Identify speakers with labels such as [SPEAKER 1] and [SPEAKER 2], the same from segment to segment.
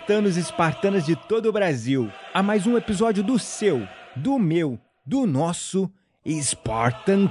[SPEAKER 1] Espartanos e espartanas de todo o Brasil, a mais um episódio do seu, do meu, do nosso Spartan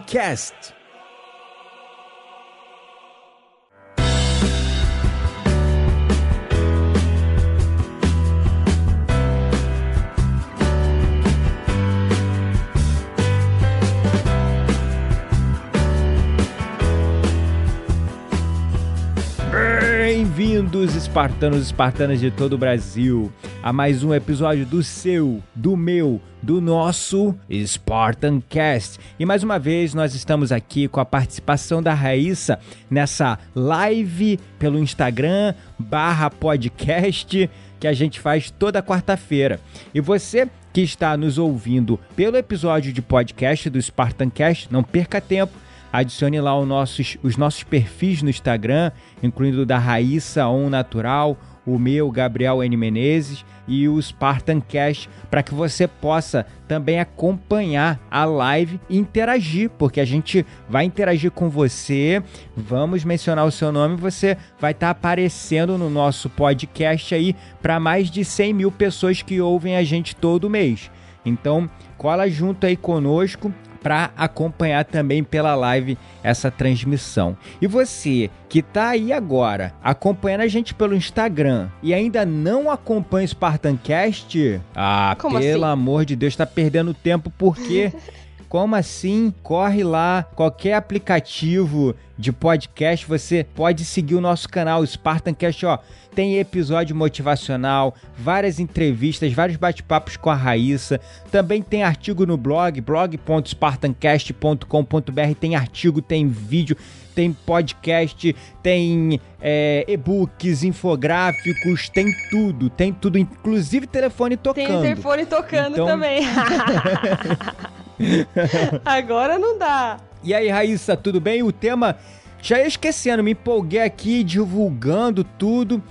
[SPEAKER 1] Bem-vindos, espartanos e espartanas de todo o Brasil, a mais um episódio do seu, do meu, do nosso Spartan Cast. E mais uma vez nós estamos aqui com a participação da Raíssa nessa live pelo Instagram barra podcast que a gente faz toda quarta-feira. E você que está nos ouvindo pelo episódio de podcast do Spartan Cast, não perca tempo adicione lá os nossos, os nossos perfis no Instagram, incluindo o da Raíssa On Natural, o meu, Gabriel N. Menezes e o Spartan Cash, para que você possa também acompanhar a live e interagir, porque a gente vai interagir com você, vamos mencionar o seu nome, você vai estar tá aparecendo no nosso podcast aí para mais de 100 mil pessoas que ouvem a gente todo mês. Então, cola junto aí conosco, para acompanhar também pela live essa transmissão. E você que está aí agora acompanhando a gente pelo Instagram e ainda não acompanha o Spartancast, ah,
[SPEAKER 2] Como
[SPEAKER 1] pelo
[SPEAKER 2] assim?
[SPEAKER 1] amor de Deus, está perdendo tempo porque Como assim? Corre lá, qualquer aplicativo de podcast, você pode seguir o nosso canal, Spartancast, ó. Tem episódio motivacional, várias entrevistas, vários bate-papos com a Raíssa. Também tem artigo no blog, blog.spartancast.com.br. Tem artigo, tem vídeo, tem podcast, tem é, e-books, infográficos, tem tudo, tem tudo, inclusive telefone tocando.
[SPEAKER 2] Tem interfone tocando
[SPEAKER 1] Então-
[SPEAKER 2] também. Agora não dá.
[SPEAKER 1] E aí, Raíssa, tudo bem? O tema, já ia esquecendo, me empolguei aqui divulgando tudo.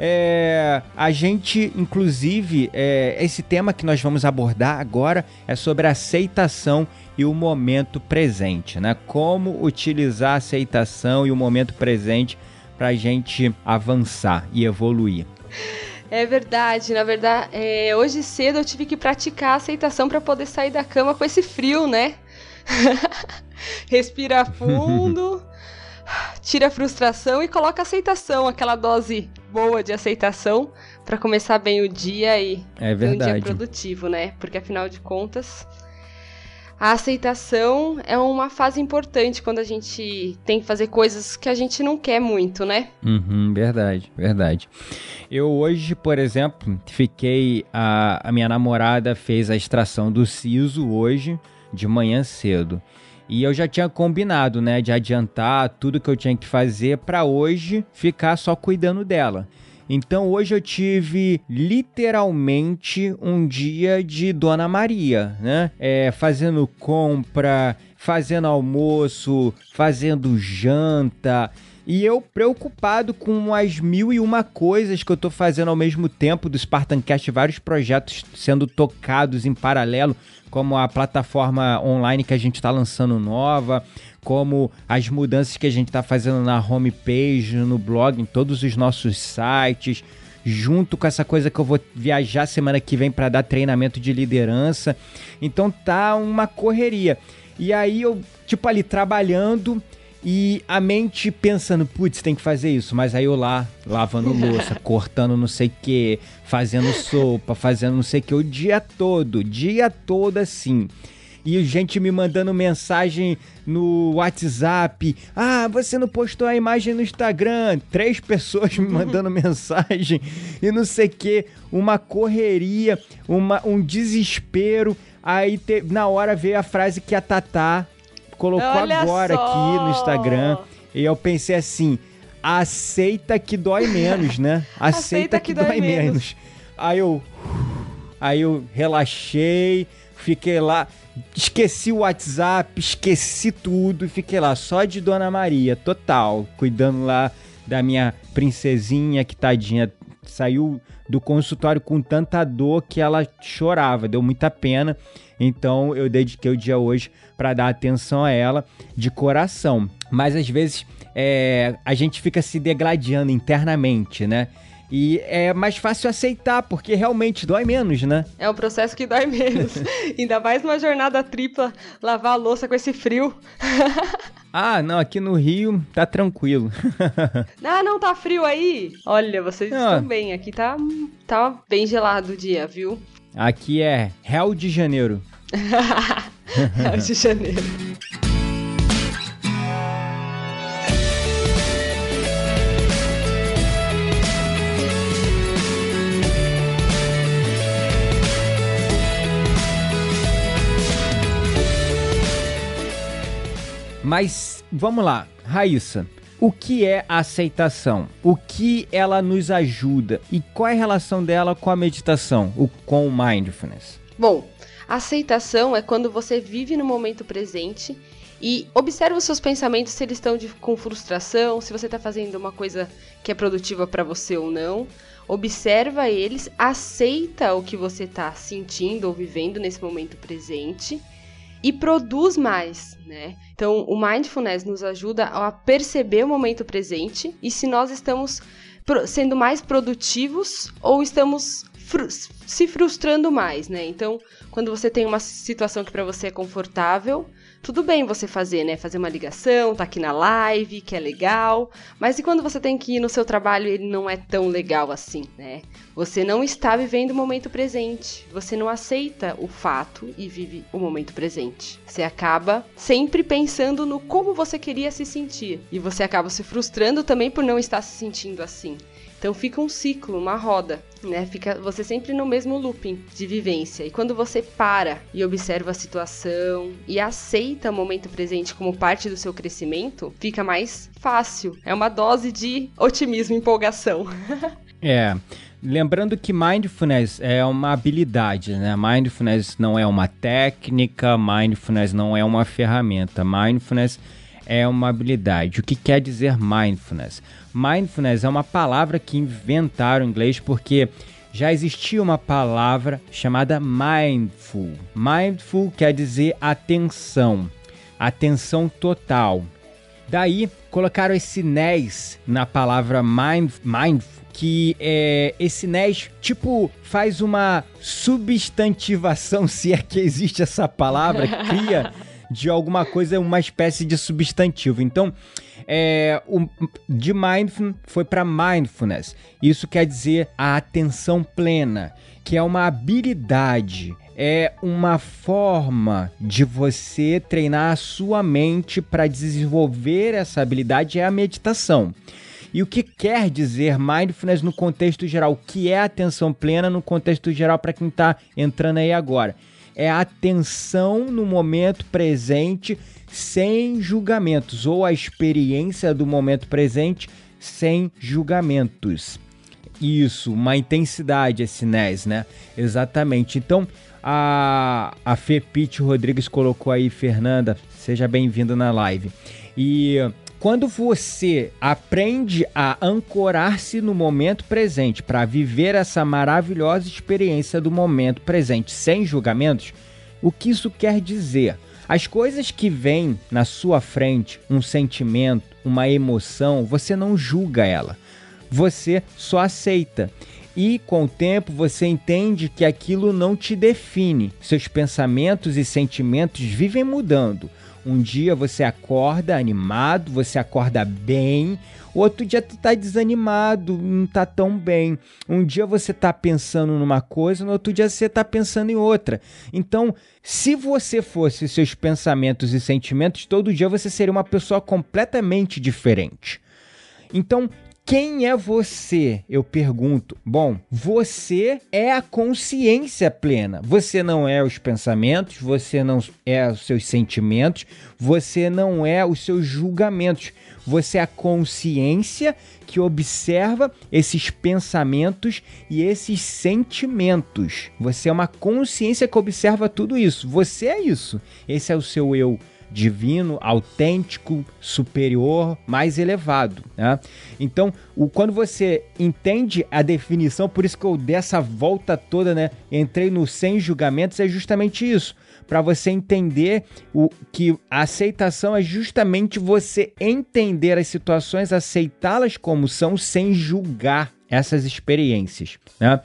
[SPEAKER 1] É, a gente, inclusive, é, esse tema que nós vamos abordar agora é sobre aceitação e o momento presente, né? Como utilizar a aceitação e o momento presente para a gente avançar e evoluir.
[SPEAKER 2] É verdade, na verdade, é, hoje cedo eu tive que praticar a aceitação para poder sair da cama com esse frio, né? Respira fundo, tira a frustração e coloca a aceitação, aquela dose boa de aceitação para começar bem o dia e
[SPEAKER 1] É
[SPEAKER 2] ter um dia produtivo, né? Porque afinal de contas, a aceitação é uma fase importante quando a gente tem que fazer coisas que a gente não quer muito, né?
[SPEAKER 1] Uhum, verdade, verdade. Eu hoje, por exemplo, fiquei. A, a minha namorada fez a extração do siso hoje, de manhã cedo. E eu já tinha combinado, né, de adiantar tudo que eu tinha que fazer para hoje ficar só cuidando dela. Então hoje eu tive literalmente um dia de Dona Maria, né? É, fazendo compra, fazendo almoço, fazendo janta. E eu preocupado com as mil e uma coisas que eu tô fazendo ao mesmo tempo do Spartancast, vários projetos sendo tocados em paralelo, como a plataforma online que a gente está lançando nova, como as mudanças que a gente está fazendo na homepage, no blog, em todos os nossos sites, junto com essa coisa que eu vou viajar semana que vem para dar treinamento de liderança. Então tá uma correria. E aí eu, tipo ali, trabalhando e a mente pensando, putz, tem que fazer isso, mas aí eu lá, lavando louça, cortando não sei o que, fazendo sopa, fazendo não sei o que, o dia todo, dia todo assim. E gente me mandando mensagem no WhatsApp. Ah, você não postou a imagem no Instagram. Três pessoas me mandando mensagem e não sei o que. Uma correria, uma, um desespero. Aí te, na hora veio a frase que a Tatá colocou
[SPEAKER 2] Olha
[SPEAKER 1] agora
[SPEAKER 2] só.
[SPEAKER 1] aqui no Instagram. E eu pensei assim: aceita que dói menos, né? Aceita, que, dói, menos. Aí eu. Aí eu relaxei, fiquei lá, esqueci o WhatsApp, esqueci tudo e fiquei lá só de Dona Maria, total, cuidando lá da minha princesinha que tadinha saiu do consultório com tanta dor que ela chorava, deu muita pena. Então eu dediquei o dia hoje para dar atenção a ela de coração. Mas às vezes é, a gente fica se degladiando internamente, né? E é mais fácil aceitar, porque realmente dói menos, né?
[SPEAKER 2] É um processo que dói menos. Ainda mais uma jornada tripla, lavar a louça com esse frio.
[SPEAKER 1] ah, não, aqui no Rio tá tranquilo.
[SPEAKER 2] ah, não tá frio aí? Olha, vocês
[SPEAKER 1] Ah.
[SPEAKER 2] estão bem. Aqui tá, tá bem gelado o dia, viu?
[SPEAKER 1] Aqui é Rio de Janeiro.
[SPEAKER 2] Rio de Janeiro.
[SPEAKER 1] Mas vamos lá, Raíssa. O que é a aceitação? O que ela nos ajuda? E qual é a relação dela com a meditação, com o mindfulness?
[SPEAKER 2] Bom, aceitação é quando você vive no momento presente e observa os seus pensamentos se eles estão de- com frustração, se você está fazendo uma coisa que é produtiva para você ou não. Observa eles, aceita o que você está sentindo ou vivendo nesse momento presente e produz mais, né? Então, o mindfulness nos ajuda a perceber o momento presente e se nós estamos sendo mais produtivos ou estamos fru- se frustrando mais, né? Então, quando você tem uma situação que para você é confortável, tudo bem você fazer, né? Fazer uma ligação, tá aqui na live, que é legal. Mas e quando você tem que ir no seu trabalho ele não é tão legal assim, né? Você não está vivendo o momento presente. Você não aceita o fato e vive o momento presente. Você acaba sempre pensando no como você queria se sentir. E você acaba se frustrando também por não estar se sentindo assim. Então fica um ciclo, uma roda, né? Fica você sempre no mesmo looping de vivência. E quando você para e observa a situação e aceita o momento presente como parte do seu crescimento, fica mais fácil. É uma dose de otimismo e empolgação.
[SPEAKER 1] É. Lembrando que mindfulness é uma habilidade, né? Mindfulness não é uma técnica, mindfulness não é uma ferramenta. Mindfulness é uma habilidade. O que quer dizer mindfulness? Mindfulness é uma palavra que inventaram em inglês porque já existia uma palavra chamada mindful. Mindful quer dizer atenção, atenção total. Daí colocaram esse nés na palavra mind, mindful, que é, esse nés tipo faz uma substantivação, se é que existe essa palavra, cria de alguma coisa uma espécie de substantivo. Então, é, o, de mindful foi para mindfulness. Isso quer dizer a atenção plena, que é uma habilidade, é uma forma de você treinar a sua mente para desenvolver essa habilidade é a meditação. E o que quer dizer mindfulness no contexto geral? O que é atenção plena no contexto geral para quem está entrando aí agora? É atenção no momento presente sem julgamentos, ou a experiência do momento presente sem julgamentos. Isso, uma intensidade esse NES, né? Exatamente. Então, a, a Fê Pete Rodrigues colocou aí, Fernanda, seja bem-vinda na live. E quando você aprende a ancorar-se no momento presente para viver essa maravilhosa experiência do momento presente sem julgamentos, o que isso quer dizer? As coisas que vêm na sua frente, um sentimento, uma emoção, você não julga ela. Você só aceita. e com o tempo você entende que aquilo não te define. Seus pensamentos e sentimentos vivem mudando. Um dia você acorda animado, você acorda bem, outro dia tu tá desanimado, não tá tão bem. Um dia você tá pensando numa coisa, no outro dia você tá pensando em outra. Então, se você fosse seus pensamentos e sentimentos, todo dia você seria uma pessoa completamente diferente. Então, quem é você? Eu pergunto. Bom, você é a consciência plena. Você não é os pensamentos, você não é os seus sentimentos, você não é os seus julgamentos. Você é a consciência que observa esses pensamentos e esses sentimentos. Você é uma consciência que observa tudo isso. Você é isso. Esse é o seu eu divino, autêntico, superior, mais elevado. Né? Então, o, quando você entende a definição, por isso que eu dei essa volta toda, né? Entrei no sem julgamentos, é justamente isso. Para você entender o que a aceitação é justamente você entender as situações, aceitá-las como são, sem julgar essas experiências. Né?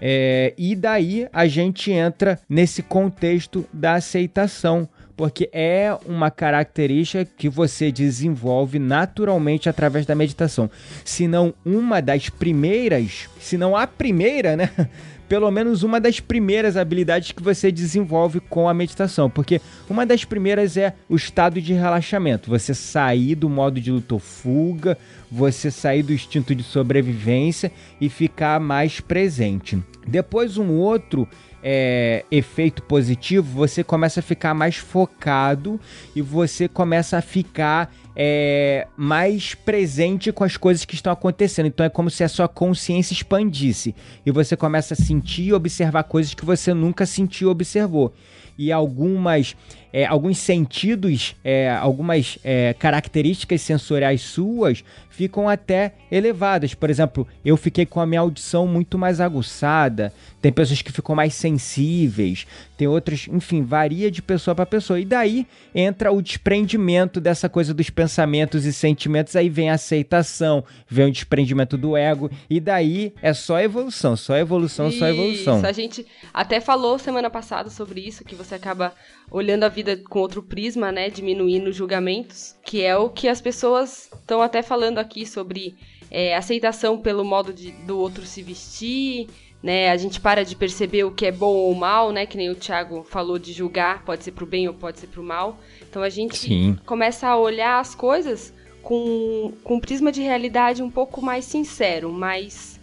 [SPEAKER 1] É, e daí a gente entra nesse contexto da aceitação porque é uma característica que você desenvolve naturalmente através da meditação. Se não uma das primeiras, se não a primeira, né? Pelo menos uma das primeiras habilidades que você desenvolve com a meditação, porque uma das primeiras é o estado de relaxamento, você sair do modo de luta ou fuga, você sair do instinto de sobrevivência e ficar mais presente. Depois um outro é, efeito positivo, você começa a ficar mais focado e você começa a ficar é, mais presente com as coisas que estão acontecendo. Então é como se a sua consciência expandisse e você começa a sentir e observar coisas que você nunca sentiu ou observou. E algumas é, alguns sentidos, é, algumas é, características sensoriais suas ficam até elevadas. Por exemplo, eu fiquei com a minha audição muito mais aguçada, tem pessoas que ficam mais sensíveis, tem outras, enfim, varia de pessoa para pessoa. E daí entra o desprendimento dessa coisa dos pensamentos e sentimentos, aí vem a aceitação, vem o desprendimento do ego, e daí é só evolução, só evolução,
[SPEAKER 2] isso,
[SPEAKER 1] só evolução.
[SPEAKER 2] Isso, a gente até falou semana passada sobre isso, que você acaba olhando a vida com outro prisma, né, diminuindo julgamentos, que é o que as pessoas estão até falando aqui sobre é, aceitação pelo modo de, do outro se vestir, né, a gente para de perceber o que é bom ou mal, né, que nem o Thiago falou de julgar, pode ser pro bem ou pode ser pro mal. Então a gente Sim. começa a olhar as coisas com, com um prisma de realidade um pouco mais sincero, mais,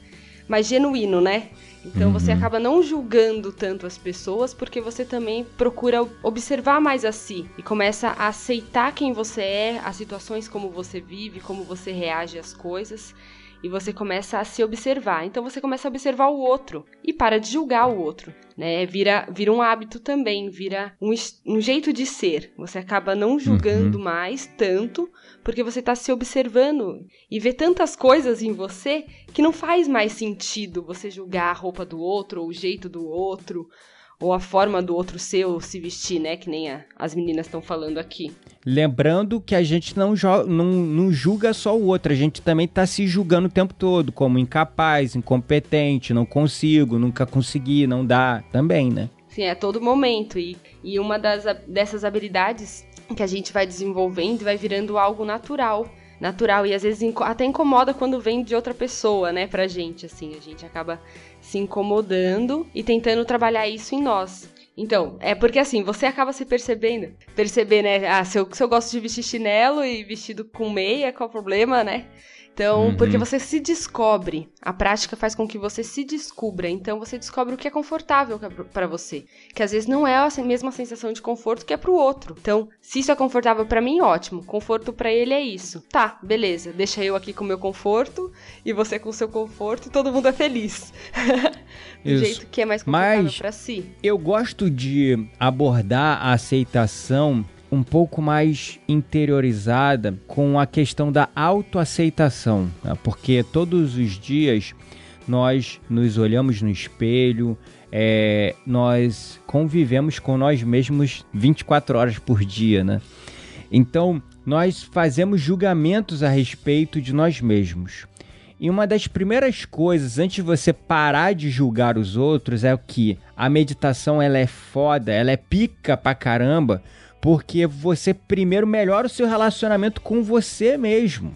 [SPEAKER 2] mais genuíno, né? Então uhum. você acaba não julgando tanto as pessoas porque você também procura observar mais a si e começa a aceitar quem você é, as situações como você vive, como você reage às coisas e você começa a se observar. Então você começa a observar o outro e para de julgar o outro, né? Vira, vira um hábito também, vira um, um jeito de ser. Você acaba não julgando uhum. mais tanto porque você está se observando e vê tantas coisas em você que não faz mais sentido você julgar a roupa do outro ou o jeito do outro ou a forma do outro ser ou se vestir, né? Que nem a, as meninas estão falando aqui.
[SPEAKER 1] Lembrando que a gente não, não, não julga só o outro, a gente também está se julgando o tempo todo, como incapaz, incompetente, não consigo, nunca consegui, não dá, também, né?
[SPEAKER 2] Sim, é todo momento. E, e uma das, dessas habilidades que a gente vai desenvolvendo e vai virando algo natural natural e às vezes até incomoda quando vem de outra pessoa, né, pra gente, assim, a gente acaba se incomodando e tentando trabalhar isso em nós. Então, é porque assim, você acaba se percebendo, perceber, né, ah, se eu, se eu gosto de vestir chinelo e vestido com meia, qual o problema, né? Então, uhum. porque você se descobre, a prática faz com que você se descubra. Então, você descobre o que é confortável para você, que às vezes não é a mesma sensação de conforto que é para o outro. Então, se isso é confortável para mim, ótimo. Conforto para ele é isso. Tá, beleza. Deixa eu aqui com o meu conforto e você com o seu conforto e todo mundo é feliz. Do isso. jeito que é mais confortável para si.
[SPEAKER 1] Eu gosto de abordar a aceitação um pouco mais interiorizada com a questão da autoaceitação, né? porque todos os dias nós nos olhamos no espelho, é, nós convivemos com nós mesmos 24 horas por dia, né? Então, nós fazemos julgamentos a respeito de nós mesmos. E uma das primeiras coisas antes de você parar de julgar os outros é o que a meditação ela é foda, ela é pica pra caramba, porque você primeiro melhora o seu relacionamento com você mesmo.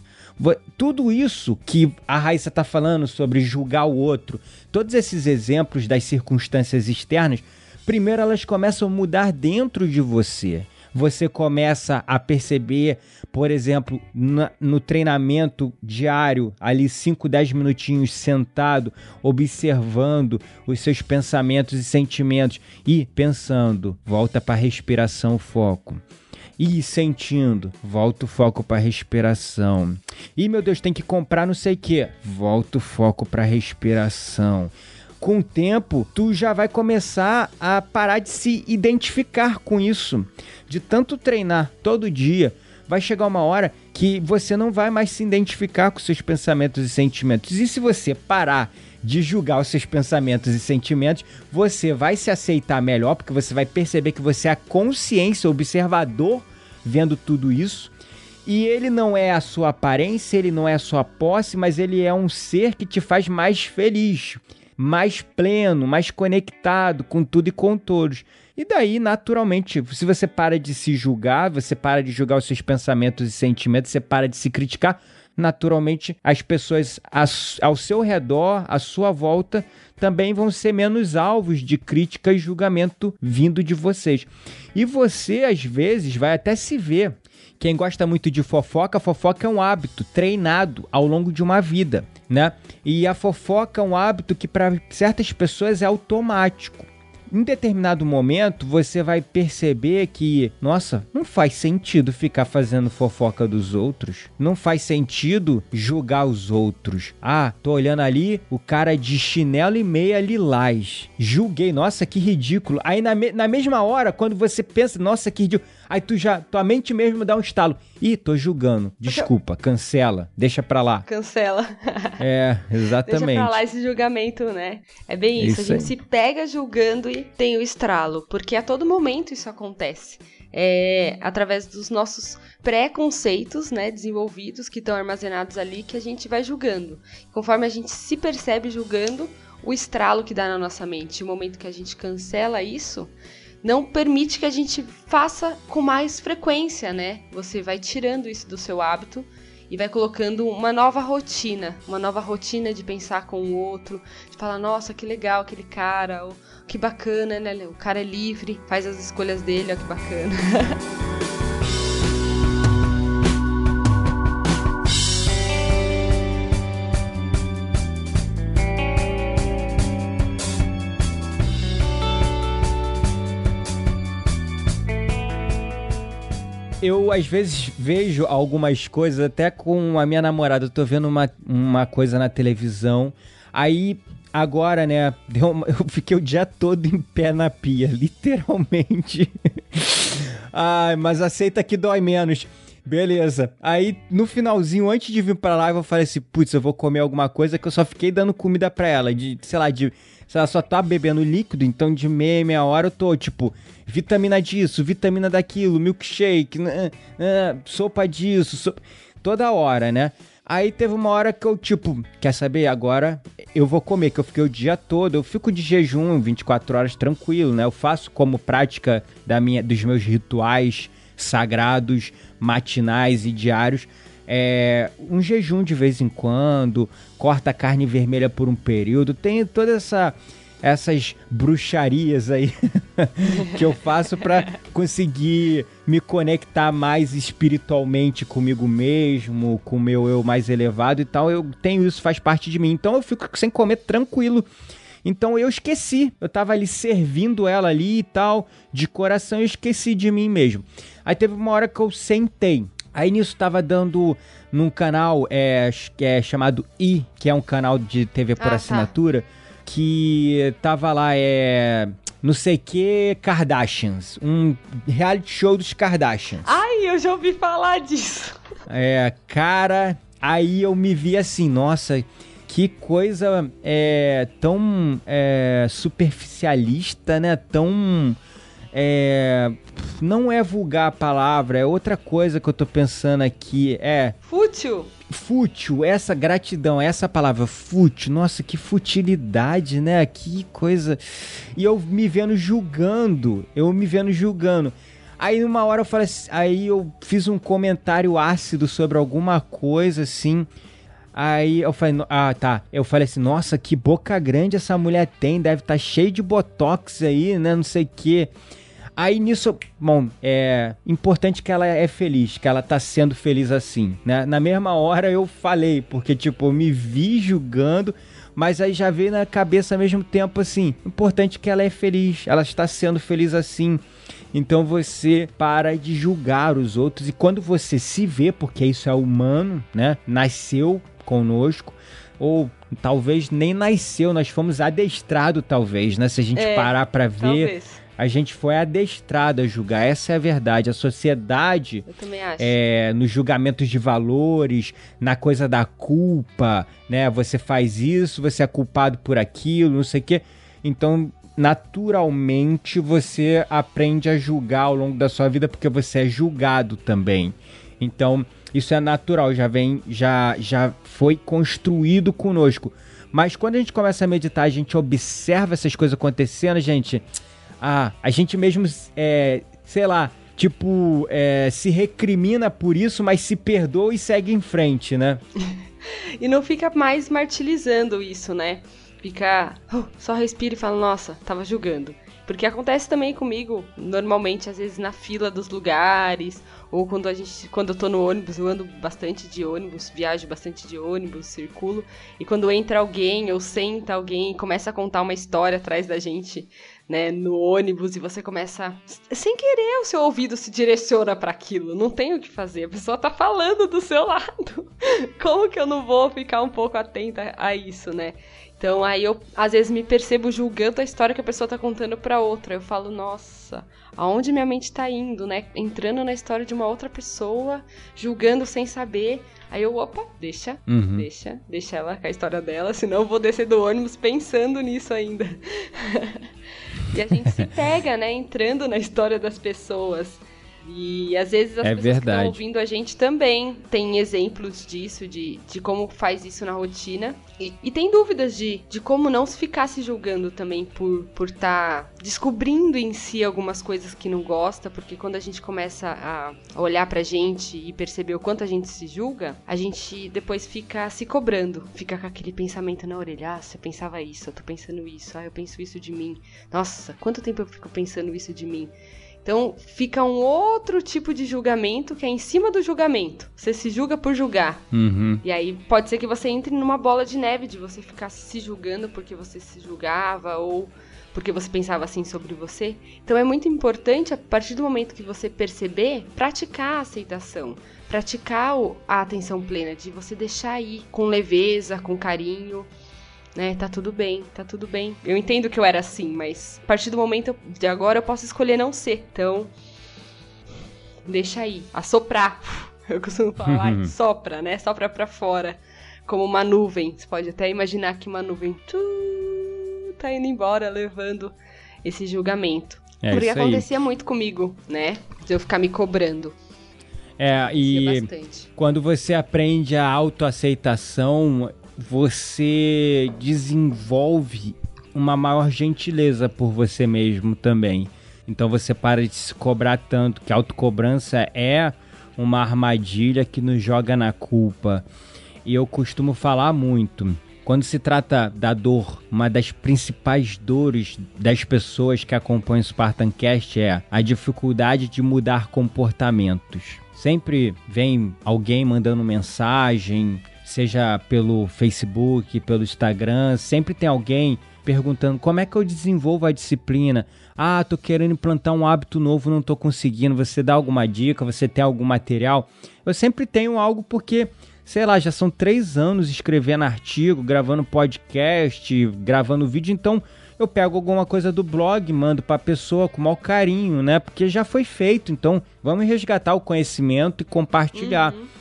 [SPEAKER 1] Tudo isso que a Raíssa tá falando sobre julgar o outro, todos esses exemplos das circunstâncias externas, primeiro elas começam a mudar dentro de você você começa a perceber, por exemplo, na, no treinamento diário, ali 5, 10 minutinhos sentado, observando os seus pensamentos e sentimentos e pensando, volta para a respiração, foco. E sentindo, volta o foco para respiração. E meu Deus, tem que comprar não sei o que. Volta o foco para respiração com o tempo, tu já vai começar a parar de se identificar com isso. De tanto treinar todo dia, vai chegar uma hora que você não vai mais se identificar com seus pensamentos e sentimentos. E se você parar de julgar os seus pensamentos e sentimentos, você vai se aceitar melhor, porque você vai perceber que você é a consciência, observador vendo tudo isso. E ele não é a sua aparência, ele não é a sua posse, mas ele é um ser que te faz mais feliz mais pleno, mais conectado com tudo e com todos. E daí, naturalmente, se você para de se julgar, você para de julgar os seus pensamentos e sentimentos, você para de se criticar, naturalmente as pessoas ao seu redor, à sua volta, também vão ser menos alvos de crítica e julgamento vindo de vocês. E você, às vezes, vai até se ver. Quem gosta muito de fofoca, fofoca é um hábito treinado ao longo de uma vida né? E a fofoca é um hábito que para certas pessoas é automático. Em determinado momento, você vai perceber que, nossa, não faz sentido ficar fazendo fofoca dos outros. Não faz sentido julgar os outros. Ah, tô olhando ali o cara de chinelo e meia lilás. Julguei, nossa, que ridículo. Aí na, me na mesma hora, quando você pensa, nossa, que ridículo Aí tu já, tua mente mesmo dá um estalo. Ih, tô julgando. Desculpa, cancela. Deixa pra lá.
[SPEAKER 2] Cancela.
[SPEAKER 1] é, exatamente.
[SPEAKER 2] Deixa pra lá esse julgamento, né? É bem isso. isso a gente aí. se pega julgando e tem o estralo. Porque a todo momento isso acontece. É, através dos nossos preconceitos, né, desenvolvidos, que estão armazenados ali, que a gente vai julgando. Conforme a gente se percebe julgando, o estralo que dá na nossa mente, o momento que a gente cancela isso, não permite que a gente faça com mais frequência, né? Você vai tirando isso do seu hábito e vai colocando uma nova rotina, uma nova rotina de pensar com o outro, de falar, nossa, que legal aquele cara, ou, que bacana, né? O cara é livre, faz as escolhas dele, ó, que bacana.
[SPEAKER 1] eu às vezes vejo algumas coisas, até com a minha namorada, eu tô vendo uma, uma coisa na televisão, aí agora, né, uma, eu fiquei o dia todo em pé na pia, literalmente. Ai, mas aceita que dói menos. Beleza. Aí, no finalzinho, antes de vir pra live, eu falei assim, putz, eu vou comer alguma coisa que eu só fiquei dando comida pra ela, de, sei lá, de se ela só tá bebendo líquido, então de meia, meia hora eu tô, tipo, vitamina disso, vitamina daquilo, milkshake, né, né, sopa disso, sopa... toda hora, né? Aí teve uma hora que eu, tipo, quer saber? Agora eu vou comer, que eu fiquei o dia todo, eu fico de jejum 24 horas tranquilo, né? Eu faço como prática da minha, dos meus rituais sagrados, matinais e diários é, um jejum de vez em quando, corta a carne vermelha por um período, tem toda essa essas bruxarias aí que eu faço para conseguir me conectar mais espiritualmente comigo mesmo, com o meu eu mais elevado e tal. Eu tenho isso, faz parte de mim. Então eu fico sem comer tranquilo. Então eu esqueci, eu tava ali servindo ela ali e tal, de coração, eu esqueci de mim mesmo. Aí teve uma hora que eu sentei Aí nisso tava dando num canal é, que é chamado I, que é um canal de TV por ah, tá. assinatura, tá. que tava lá, é. Não sei que Kardashians. Um reality show dos Kardashians.
[SPEAKER 2] Ai, eu já ouvi falar disso.
[SPEAKER 1] É, cara, aí eu me vi assim, nossa, que coisa é, tão é, superficialista, né? Tão é, não é vulgar a palavra, é outra coisa que eu tô pensando aqui. É.
[SPEAKER 2] Fútil?
[SPEAKER 1] fútil, essa gratidão, essa palavra fútil, nossa, que futilidade, né? Que coisa. E eu me vendo julgando, eu me vendo julgando. Aí uma hora eu falei assim, aí eu fiz um comentário ácido sobre alguma coisa assim. Aí eu falei, ah, tá. Eu falei assim, nossa, que boca grande essa mulher tem, deve estar tá cheio de botox aí, né? Não sei o quê. Aí nisso, bom, é importante que ela é feliz, que ela tá sendo feliz assim, né? Na mesma hora eu falei, porque tipo, eu me vi julgando, mas aí já veio na cabeça ao mesmo tempo assim, importante que ela é feliz, ela está sendo feliz assim. Então você para de julgar os outros e quando você se vê, porque isso é humano, né? Nasceu conosco, ou talvez nem nasceu, nós fomos adestrados talvez, né? Se a gente é, parar para ver, talvez a gente foi adestrado a julgar. Essa é a verdade. A sociedade, é, nos julgamentos de valores, na coisa da culpa, né? Você faz isso, você é culpado por aquilo, não sei o quê. Então, naturalmente, você aprende a julgar ao longo da sua vida porque você é julgado também. Então, isso é natural, já vem, já, já foi construído conosco. Mas quando a gente começa a meditar, a gente observa essas coisas acontecendo, gente ah, a gente mesmo, é, sei lá, tipo, é, se recrimina por isso, mas se perdoa e segue em frente, né?
[SPEAKER 2] e não fica mais martirizando isso, né? Fica, oh, só respira e fala, nossa, tava julgando. Porque acontece também comigo, normalmente, às vezes na fila dos lugares, ou quando a gente, quando eu tô no ônibus, eu ando bastante de ônibus, viajo bastante de ônibus, circulo, e quando entra alguém ou senta alguém começa a contar uma história atrás da gente, né, no ônibus e você começa sem querer o seu ouvido se direciona para aquilo, não tem o que fazer, a pessoa tá falando do seu lado. Como que eu não vou ficar um pouco atenta a isso, né? Então aí eu às vezes me percebo julgando a história que a pessoa tá contando para outra. Eu falo, nossa, aonde minha mente tá indo, né? Entrando na história de uma outra pessoa, julgando sem saber. Aí eu, opa, deixa, uhum. deixa, deixa ela com a história dela, senão eu vou descer do ônibus pensando nisso ainda. e a gente se pega, né, entrando na história das pessoas. E às vezes as
[SPEAKER 1] é
[SPEAKER 2] pessoas
[SPEAKER 1] verdade.
[SPEAKER 2] que estão ouvindo a gente também têm exemplos disso, de, de como faz isso na rotina. E, tem dúvidas de, de como não se ficar se julgando também por estar por tá descobrindo em si algumas coisas que não gosta, porque quando a gente começa a olhar pra gente e perceber o quanto a gente se julga, a gente depois fica se cobrando, fica com aquele pensamento na orelha, ah, você pensava isso, eu tô pensando isso, ah, eu penso isso de mim. Nossa, quanto tempo eu fico pensando isso de mim? Então fica um outro tipo de julgamento que é em cima do julgamento. Você se julga por julgar.
[SPEAKER 1] Uhum.
[SPEAKER 2] E aí pode ser que você entre numa bola de neve de você ficar se julgando porque você se julgava ou porque você pensava assim sobre você. Então é muito importante, a partir do momento que você perceber, praticar a aceitação. Praticar a atenção plena, de você deixar ir com leveza, com carinho né? Tá tudo bem, tá tudo bem. Eu entendo que eu era assim, mas a partir do momento de agora eu posso escolher não ser. Então, deixa aí, assoprar. Eu costumo falar, sopra, né? Sopra pra fora, como uma nuvem. Você pode até imaginar que uma nuvem tu, tá indo embora, levando esse julgamento. É, Porque acontecia aí. muito comigo, né? De eu ficar me cobrando.
[SPEAKER 1] É, e quando você aprende a autoaceitação, você desenvolve uma maior gentileza por você mesmo também. Então você para de se cobrar tanto, que a autocobrança é uma armadilha que nos joga na culpa. E eu costumo falar muito. Quando se trata da dor, uma das principais dores das pessoas que acompanham o Spartancast é a dificuldade de mudar comportamentos. Sempre vem alguém mandando mensagem, seja pelo Facebook, pelo Instagram, sempre tem alguém perguntando como é que eu desenvolvo a disciplina. Ah, tô querendo implantar um hábito novo, não tô conseguindo. Você dá alguma dica? Você tem algum material? Eu sempre tenho algo porque, sei lá, já são três anos escrevendo artigo, gravando podcast, gravando vídeo, então eu pego alguma coisa do blog, mando para a pessoa com mau carinho, né? Porque já foi feito, então vamos resgatar o conhecimento e compartilhar. Uhum.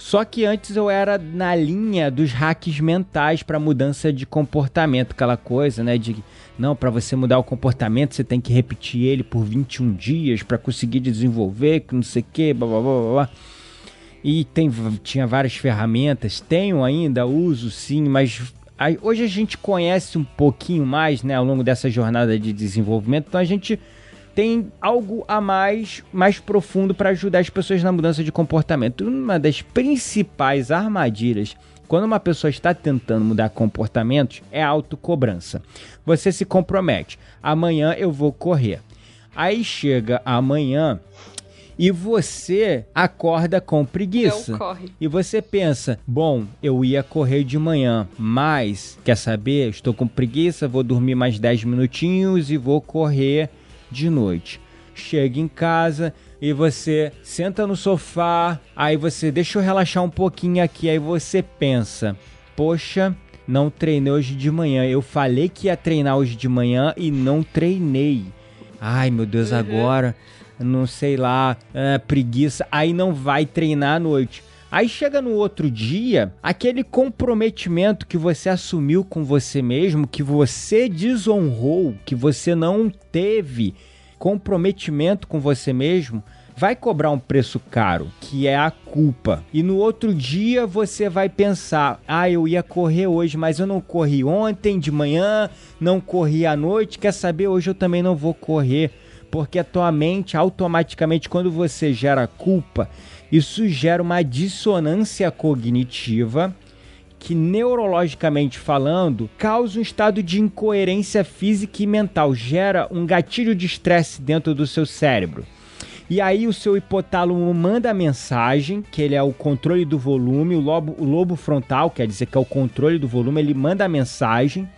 [SPEAKER 1] Só que antes eu era na linha dos hacks mentais para mudança de comportamento, aquela coisa, né, de não, para você mudar o comportamento, você tem que repetir ele por 21 dias para conseguir desenvolver, que não sei o que, blá, blá, blá, blá. e tem, tinha várias ferramentas, tenho ainda, uso sim, mas hoje a gente conhece um pouquinho mais, né, ao longo dessa jornada de desenvolvimento, então a gente tem algo a mais, mais profundo para ajudar as pessoas na mudança de comportamento. Uma das principais armadilhas quando uma pessoa está tentando mudar comportamentos é a autocobrança. Você se compromete. Amanhã eu vou correr. Aí chega amanhã e você acorda com preguiça. E você pensa: bom, eu ia correr de manhã, mas quer saber? Estou com preguiça, vou dormir mais 10 minutinhos e vou correr de noite. Chega em casa, e você senta no sofá, aí você deixa eu relaxar um pouquinho aqui, aí você pensa: "Poxa, não treinei hoje de manhã. Eu falei que ia treinar hoje de manhã e não treinei. Ai, meu Deus, uhum. agora não sei lá, é, preguiça, aí não vai treinar à noite. Aí chega no outro dia, aquele comprometimento que você assumiu com você mesmo, que você desonrou, que você não teve comprometimento com você mesmo, vai cobrar um preço caro, que é a culpa. E no outro dia você vai pensar: ah, eu ia correr hoje, mas eu não corri ontem de manhã, não corri à noite, quer saber? Hoje eu também não vou correr. Porque a tua mente, automaticamente, quando você gera culpa, isso gera uma dissonância cognitiva que neurologicamente falando causa um estado de incoerência física e mental, gera um gatilho de estresse dentro do seu cérebro. E aí o seu hipotálamo manda a mensagem, que ele é o controle do volume, o lobo, o lobo frontal, quer dizer que é o controle do volume, ele manda a mensagem,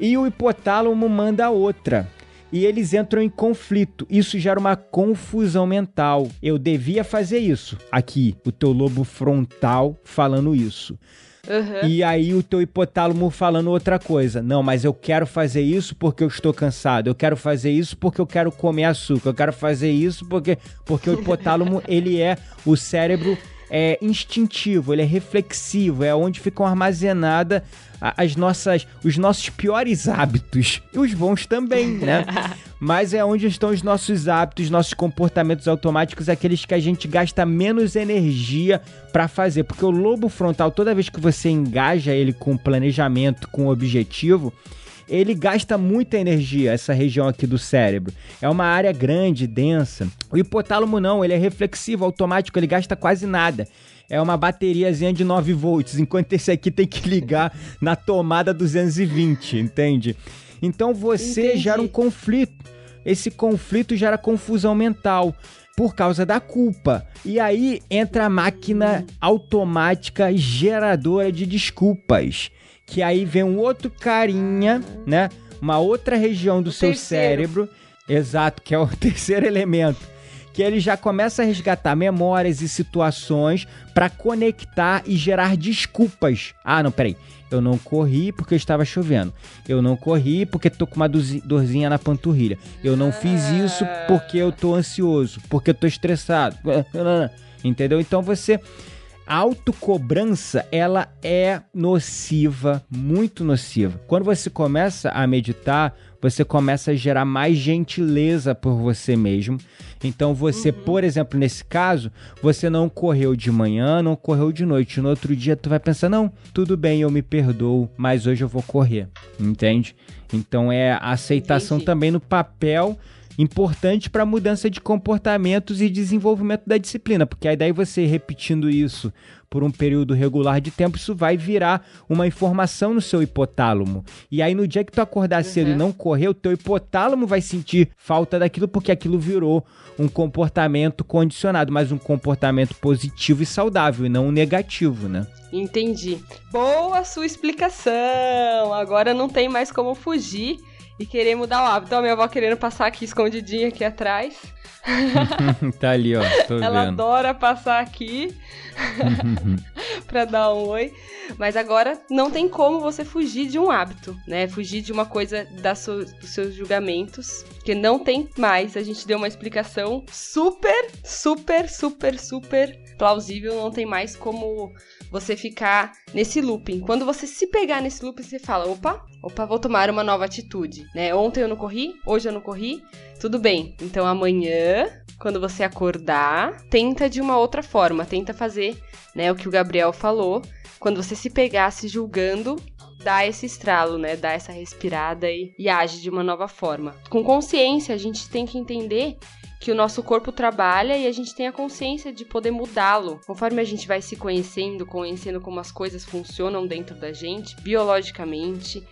[SPEAKER 1] e o hipotálamo manda outra. E eles entram em conflito. Isso gera uma confusão mental. Eu devia fazer isso. Aqui, o teu lobo frontal falando isso. Uhum. E aí o teu hipotálamo falando outra coisa. Não, mas eu quero fazer isso porque eu estou cansado. Eu quero fazer isso porque eu quero comer açúcar. Eu quero fazer isso porque porque o hipotálamo ele é o cérebro é instintivo, ele é reflexivo, é onde ficam armazenadas as nossas, os nossos piores hábitos e os bons também, né? Mas é onde estão os nossos hábitos, nossos comportamentos automáticos, aqueles que a gente gasta menos energia para fazer, porque o lobo frontal, toda vez que você engaja ele com planejamento, com objetivo, ele gasta muita energia, essa região aqui do cérebro. É uma área grande, densa. O hipotálamo não, ele é reflexivo, automático, ele gasta quase nada é uma bateriazinha de 9 volts, enquanto esse aqui tem que ligar na tomada 220, entende? Então você Entendi. gera um conflito. Esse conflito gera confusão mental por causa da culpa. E aí entra a máquina automática geradora de desculpas. Que aí vem um outro carinha, né? Uma outra região do o seu terceiro. cérebro. Exato, que é o terceiro elemento que ele já começa a resgatar memórias e situações para conectar e gerar desculpas. Ah, não, peraí. Eu não corri porque estava chovendo. Eu não corri porque tô com uma dorzinha na panturrilha. Eu não fiz isso porque eu tô ansioso, porque eu tô estressado. Entendeu? Então você a autocobrança, ela é nociva, muito nociva. Quando você começa a meditar, você começa a gerar mais gentileza por você mesmo. Então você, uhum. por exemplo, nesse caso, você não correu de manhã, não correu de noite. No outro dia tu vai pensar: "Não, tudo bem, eu me perdoo, mas hoje eu vou correr". Entende? Então é a aceitação Entendi. também no papel importante para mudança de comportamentos e desenvolvimento da disciplina, porque aí daí você repetindo isso por um período regular de tempo, isso vai virar uma informação no seu hipotálamo. E aí no dia que tu acordar uhum. cedo e não correr, o teu hipotálamo vai sentir falta daquilo porque aquilo virou um comportamento condicionado, mas um comportamento positivo e saudável e não um negativo, né?
[SPEAKER 2] Entendi. Boa sua explicação. Agora não tem mais como fugir e querer mudar o hábito. A minha avó querendo passar aqui escondidinha aqui atrás.
[SPEAKER 1] tá ali, ó.
[SPEAKER 2] Ela
[SPEAKER 1] vendo.
[SPEAKER 2] adora passar aqui pra dar um oi. Mas agora não tem como você fugir de um hábito, né? Fugir de uma coisa das so dos seus julgamentos. Que não tem mais. A gente deu uma explicação super, super, super, super plausível. Não tem mais como você ficar nesse looping. Quando você se pegar nesse looping, você fala: opa, opa, vou tomar uma nova atitude, né? Ontem eu não corri, hoje eu não corri, tudo bem. Então amanhã quando você acordar, tenta de uma outra forma, tenta fazer, né, o que o Gabriel falou, quando você se pegar se julgando, dá esse estralo, né? Dá essa respirada e, e age de uma nova forma. Com consciência, a gente tem que entender que o nosso corpo trabalha e a gente tem a consciência de poder mudá-lo. Conforme a gente vai se conhecendo, conhecendo como as coisas funcionam dentro da gente, biologicamente,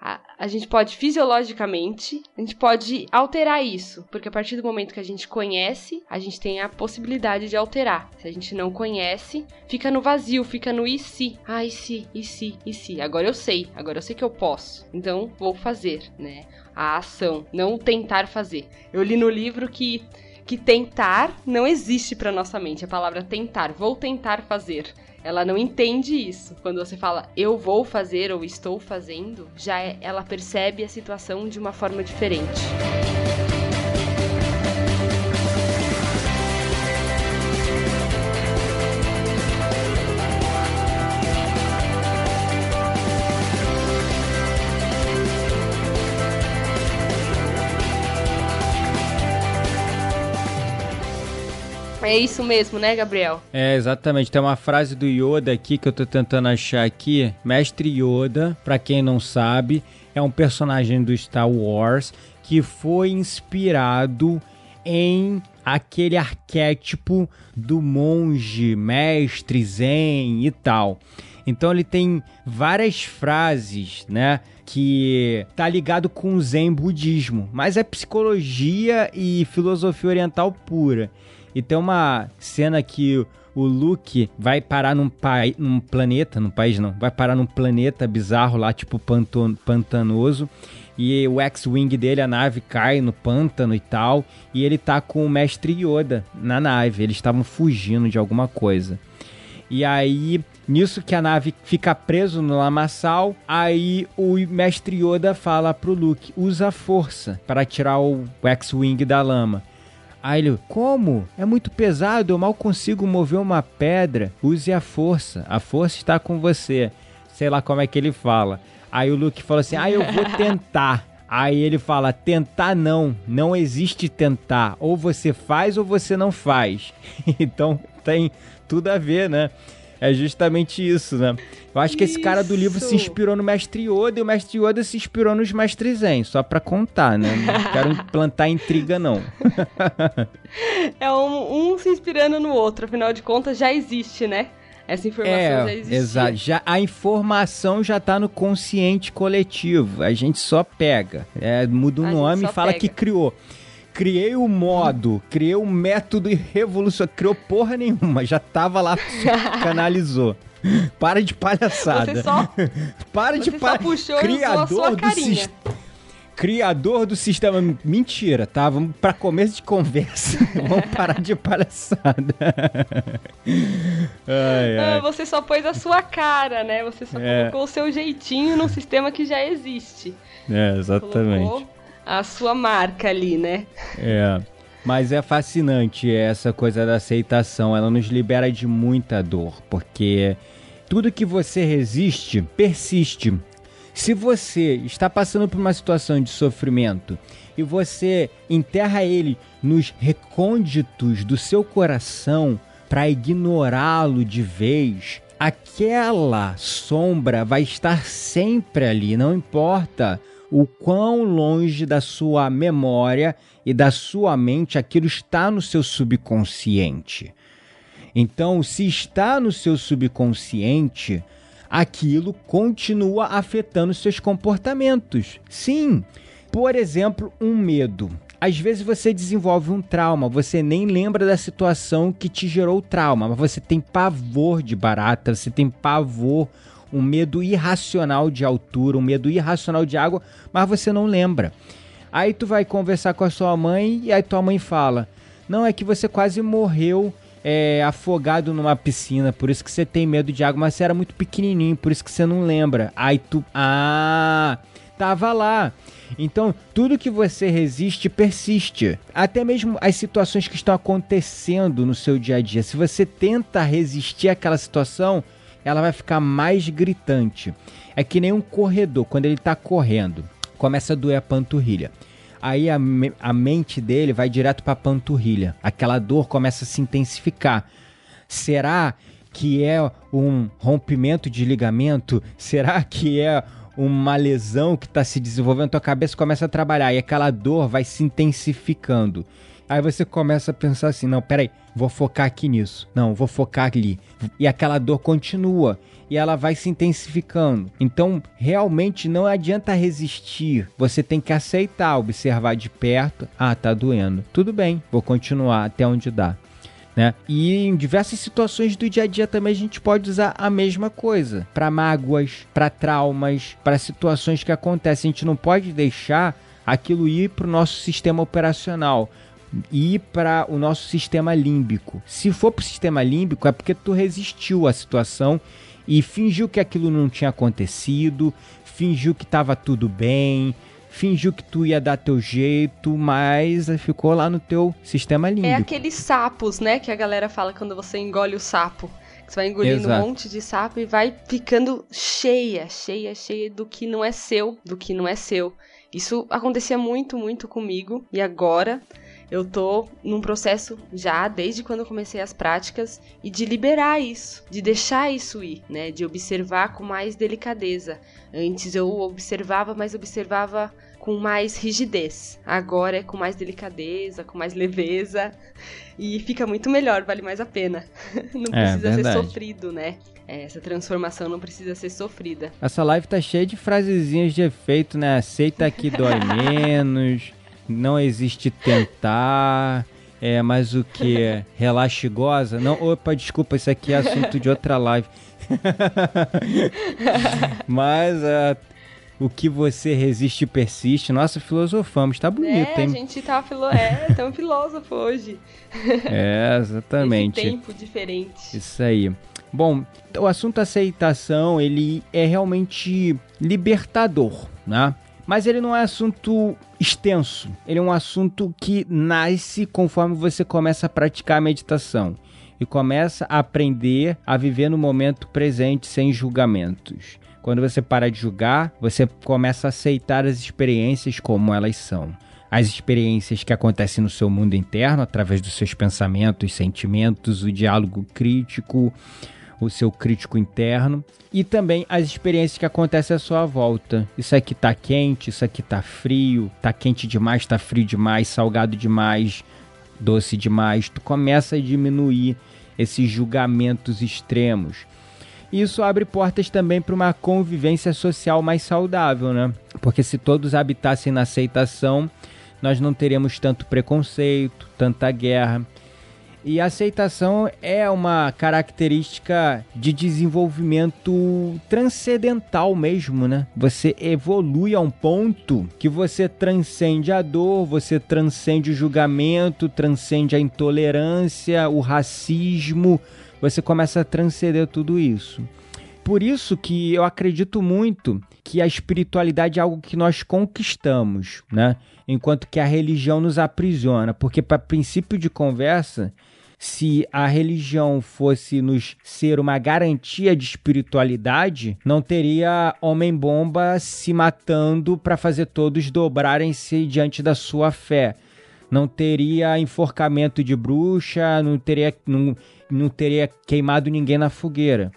[SPEAKER 2] a, a, gente pode fisiologicamente, a gente pode alterar isso, porque a partir do momento que a gente conhece, a gente tem a possibilidade de alterar. Se a gente não conhece, fica no vazio, fica no e se. Ah, e se, e se, e se. Agora eu sei, agora eu sei que eu posso. Então vou fazer, né? A ação, não tentar fazer. Eu li no livro que que tentar não existe para nossa mente. A palavra tentar, vou tentar fazer. Ela não entende isso. Quando você fala eu vou fazer ou estou fazendo, já é, ela percebe a situação de uma forma diferente. É isso mesmo, né, Gabriel?
[SPEAKER 1] É, exatamente. Tem uma frase do Yoda aqui que eu tô tentando achar aqui. Mestre Yoda, para quem não sabe, é um personagem do Star Wars que foi inspirado em aquele arquétipo do monge, mestre, zen e tal. Então ele tem várias frases, né? Que tá ligado com o zen budismo, mas é psicologia e filosofia oriental pura. E tem uma cena que o Luke vai parar num, num planeta, num país não, vai parar num planeta bizarro lá, tipo pantanoso. E o X-Wing dele, a nave cai no pântano e tal. E ele tá com o Mestre Yoda na nave. Eles estavam fugindo de alguma coisa. E aí, nisso que a nave fica preso no lamaçal, aí o Mestre Yoda fala pro Luke: usa a força para tirar o X-Wing da lama. Aí ele, como? É muito pesado, eu mal consigo mover uma pedra. Use a força, a força está com você. Sei lá como é que ele fala. Aí o Luke falou assim: ah, eu vou tentar. Aí ele fala: tentar não, não existe tentar. Ou você faz ou você não faz. então tem tudo a ver, né? É justamente isso, né? Eu acho que esse cara do livro se inspirou no Mestre Yoda e o Mestre Yoda se inspirou nos Mestres Zen, só pra contar, né? Não quero implantar intriga, não.
[SPEAKER 2] é um, um se inspirando no outro, afinal de contas já existe, né? Essa informação é, já existe.
[SPEAKER 1] Exato. Já, a informação já está no consciente coletivo. A gente só pega. É, muda o nome e fala pega. que criou criei o modo, criei o método e revolução, criou porra nenhuma, já tava lá, canalizou. Para de palhaçada.
[SPEAKER 2] Você só,
[SPEAKER 1] Para de palhaçada. Criador do sistema. Criador do sistema. Mentira, tá? Vamos pra começo de conversa. Vamos parar de palhaçada.
[SPEAKER 2] ai, ai. Ah, você só pôs a sua cara, né? Você só é. colocou o seu jeitinho num sistema que já existe.
[SPEAKER 1] É, exatamente. Colocou
[SPEAKER 2] a sua marca ali, né?
[SPEAKER 1] É. Mas é fascinante essa coisa da aceitação. Ela nos libera de muita dor, porque tudo que você resiste persiste. Se você está passando por uma situação de sofrimento e você enterra ele nos recônditos do seu coração para ignorá-lo de vez, aquela sombra vai estar sempre ali, não importa o quão longe da sua memória e da sua mente aquilo está no seu subconsciente. Então, se está no seu subconsciente, aquilo continua afetando seus comportamentos. Sim. Por exemplo, um medo. Às vezes você desenvolve um trauma, você nem lembra da situação que te gerou o trauma, mas você tem pavor de barata, você tem pavor um medo irracional de altura, um medo irracional de água, mas você não lembra. Aí tu vai conversar com a sua mãe e aí tua mãe fala: Não, é que você quase morreu é, afogado numa piscina, por isso que você tem medo de água, mas você era muito pequenininho, por isso que você não lembra. Aí tu. Ah! Tava lá. Então, tudo que você resiste persiste. Até mesmo as situações que estão acontecendo no seu dia a dia. Se você tenta resistir àquela situação, ela vai ficar mais gritante. É que nem um corredor, quando ele está correndo, começa a doer a panturrilha. aí a, me a mente dele vai direto para a panturrilha. Aquela dor começa a se intensificar. Será que é um rompimento de ligamento? Será que é uma lesão que está se desenvolvendo? Tua cabeça começa a trabalhar e aquela dor vai se intensificando. Aí você começa a pensar assim: não, peraí, vou focar aqui nisso. Não, vou focar ali. E aquela dor continua e ela vai se intensificando. Então, realmente não adianta resistir. Você tem que aceitar, observar de perto. Ah, tá doendo. Tudo bem, vou continuar até onde dá. Né? E em diversas situações do dia a dia também a gente pode usar a mesma coisa para mágoas, para traumas, para situações que acontecem. A gente não pode deixar aquilo ir para o nosso sistema operacional ir para o nosso sistema límbico. Se for para o sistema límbico, é porque tu resistiu à situação e fingiu que aquilo não tinha acontecido, fingiu que estava tudo bem, fingiu que tu ia dar teu jeito, mas ficou lá no teu sistema límbico. É
[SPEAKER 2] aqueles sapos, né, que a galera fala quando você engole o sapo. Você vai engolindo Exato. um monte de sapo e vai ficando cheia, cheia, cheia do que não é seu, do que não é seu. Isso acontecia muito, muito comigo e agora eu tô num processo já desde quando eu comecei as práticas e de liberar isso, de deixar isso ir, né? De observar com mais delicadeza. Antes eu observava, mas observava com mais rigidez. Agora é com mais delicadeza, com mais leveza e fica muito melhor, vale mais a pena. Não é, precisa ser sofrido, né? É, essa transformação não precisa ser sofrida.
[SPEAKER 1] Essa live tá cheia de frasezinhas de efeito, né? Aceita que dói menos não existe tentar. É, mas o que? Relaxigosa? Não, opa, desculpa, isso aqui é assunto de outra live. mas uh, o que você resiste e persiste. Nossa, filosofamos, tá bonito, é,
[SPEAKER 2] hein? a gente tá filo... é, tão filósofo hoje.
[SPEAKER 1] É, exatamente.
[SPEAKER 2] Esse tempo diferente.
[SPEAKER 1] Isso aí. Bom, o assunto aceitação, ele é realmente libertador, né? Mas ele não é assunto extenso. Ele é um assunto que nasce conforme você começa a praticar a meditação e começa a aprender a viver no momento presente sem julgamentos. Quando você para de julgar, você começa a aceitar as experiências como elas são. As experiências que acontecem no seu mundo interno, através dos seus pensamentos, sentimentos, o diálogo crítico, o seu crítico interno e também as experiências que acontecem à sua volta. Isso aqui tá quente, isso aqui tá frio, tá quente demais, tá frio demais, salgado demais, doce demais. Tu começa a diminuir esses julgamentos extremos. Isso abre portas também para uma convivência social mais saudável, né? Porque se todos habitassem na aceitação, nós não teríamos tanto preconceito, tanta guerra e a aceitação é uma característica de desenvolvimento transcendental mesmo, né? Você evolui a um ponto que você transcende a dor, você transcende o julgamento, transcende a intolerância, o racismo, você começa a transcender tudo isso. Por isso que eu acredito muito que a espiritualidade é algo que nós conquistamos, né? Enquanto que a religião nos aprisiona, porque para princípio de conversa, se a religião fosse nos ser uma garantia de espiritualidade, não teria homem-bomba se matando para fazer todos dobrarem-se diante da sua fé. Não teria enforcamento de bruxa, não teria, não, não teria queimado ninguém na fogueira.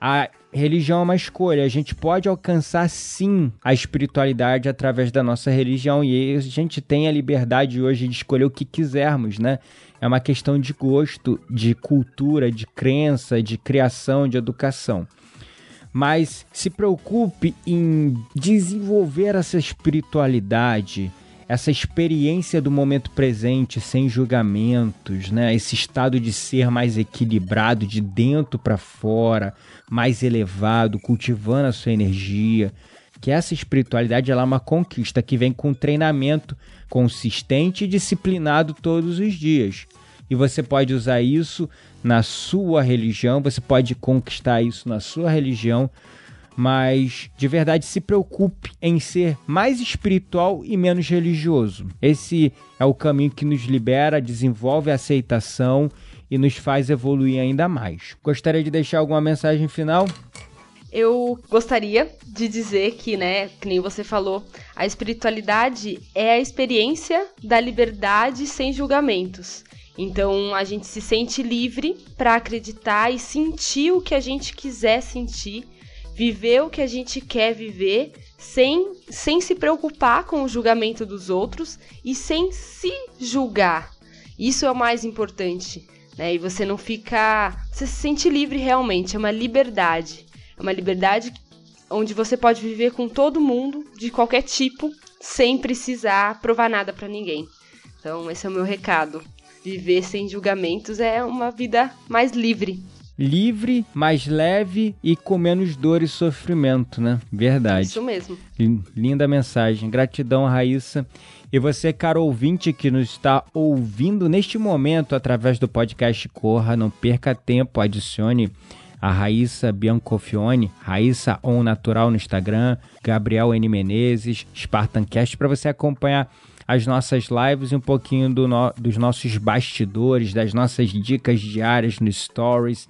[SPEAKER 1] A religião é uma escolha. A gente pode alcançar sim a espiritualidade através da nossa religião e a gente tem a liberdade hoje de escolher o que quisermos, né? É uma questão de gosto, de cultura, de crença, de criação, de educação. Mas se preocupe em desenvolver essa espiritualidade, essa experiência do momento presente sem julgamentos, né? Esse estado de ser mais equilibrado de dentro para fora, mais elevado, cultivando a sua energia. Que essa espiritualidade ela é uma conquista que vem com treinamento consistente e disciplinado todos os dias e você pode usar isso na sua religião, você pode conquistar isso na sua religião, mas de verdade se preocupe em ser mais espiritual e menos religioso. Esse é o caminho que nos libera, desenvolve a aceitação e nos faz evoluir ainda mais. Gostaria de deixar alguma mensagem final?
[SPEAKER 2] Eu gostaria de dizer que, né, que nem você falou, a espiritualidade é a experiência da liberdade sem julgamentos. Então a gente se sente livre para acreditar e sentir o que a gente quiser sentir, viver o que a gente quer viver, sem, sem se preocupar com o julgamento dos outros e sem se julgar. Isso é o mais importante. Né? E você não fica. Você se sente livre realmente, é uma liberdade. É uma liberdade onde você pode viver com todo mundo, de qualquer tipo, sem precisar provar nada para ninguém. Então, esse é o meu recado. Viver sem julgamentos é uma vida mais livre.
[SPEAKER 1] Livre, mais leve e com menos dor e sofrimento, né? Verdade.
[SPEAKER 2] Isso mesmo.
[SPEAKER 1] Linda mensagem. Gratidão, Raíssa. E você, caro ouvinte que nos está ouvindo neste momento através do podcast Corra, não perca tempo, adicione a Raíssa Biancofione, Raíssa On Natural no Instagram, Gabriel N Menezes, Spartancast, para você acompanhar as nossas lives e um pouquinho do no, dos nossos bastidores, das nossas dicas diárias no Stories.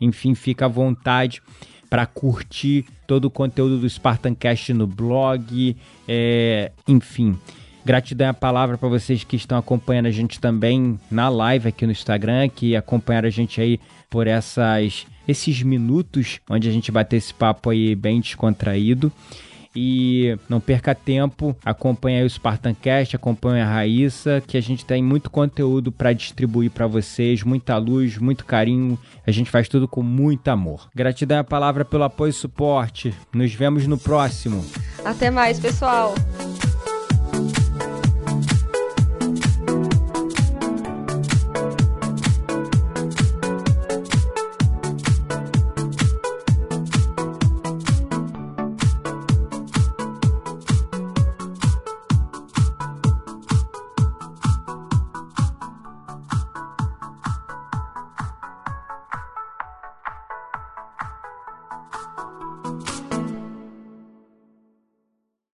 [SPEAKER 1] Enfim, fica à vontade para curtir todo o conteúdo do Spartancast no blog, é, enfim. Gratidão é a palavra para vocês que estão acompanhando a gente também na live aqui no Instagram, que acompanharam a gente aí por essas esses minutos onde a gente bater esse papo aí bem descontraído. E não perca tempo, acompanhe o Spartancast, acompanhe a Raíssa, que a gente tem muito conteúdo para distribuir para vocês, muita luz, muito carinho. A gente faz tudo com muito amor. Gratidão é a palavra pelo apoio e suporte. Nos vemos no próximo.
[SPEAKER 2] Até mais, pessoal.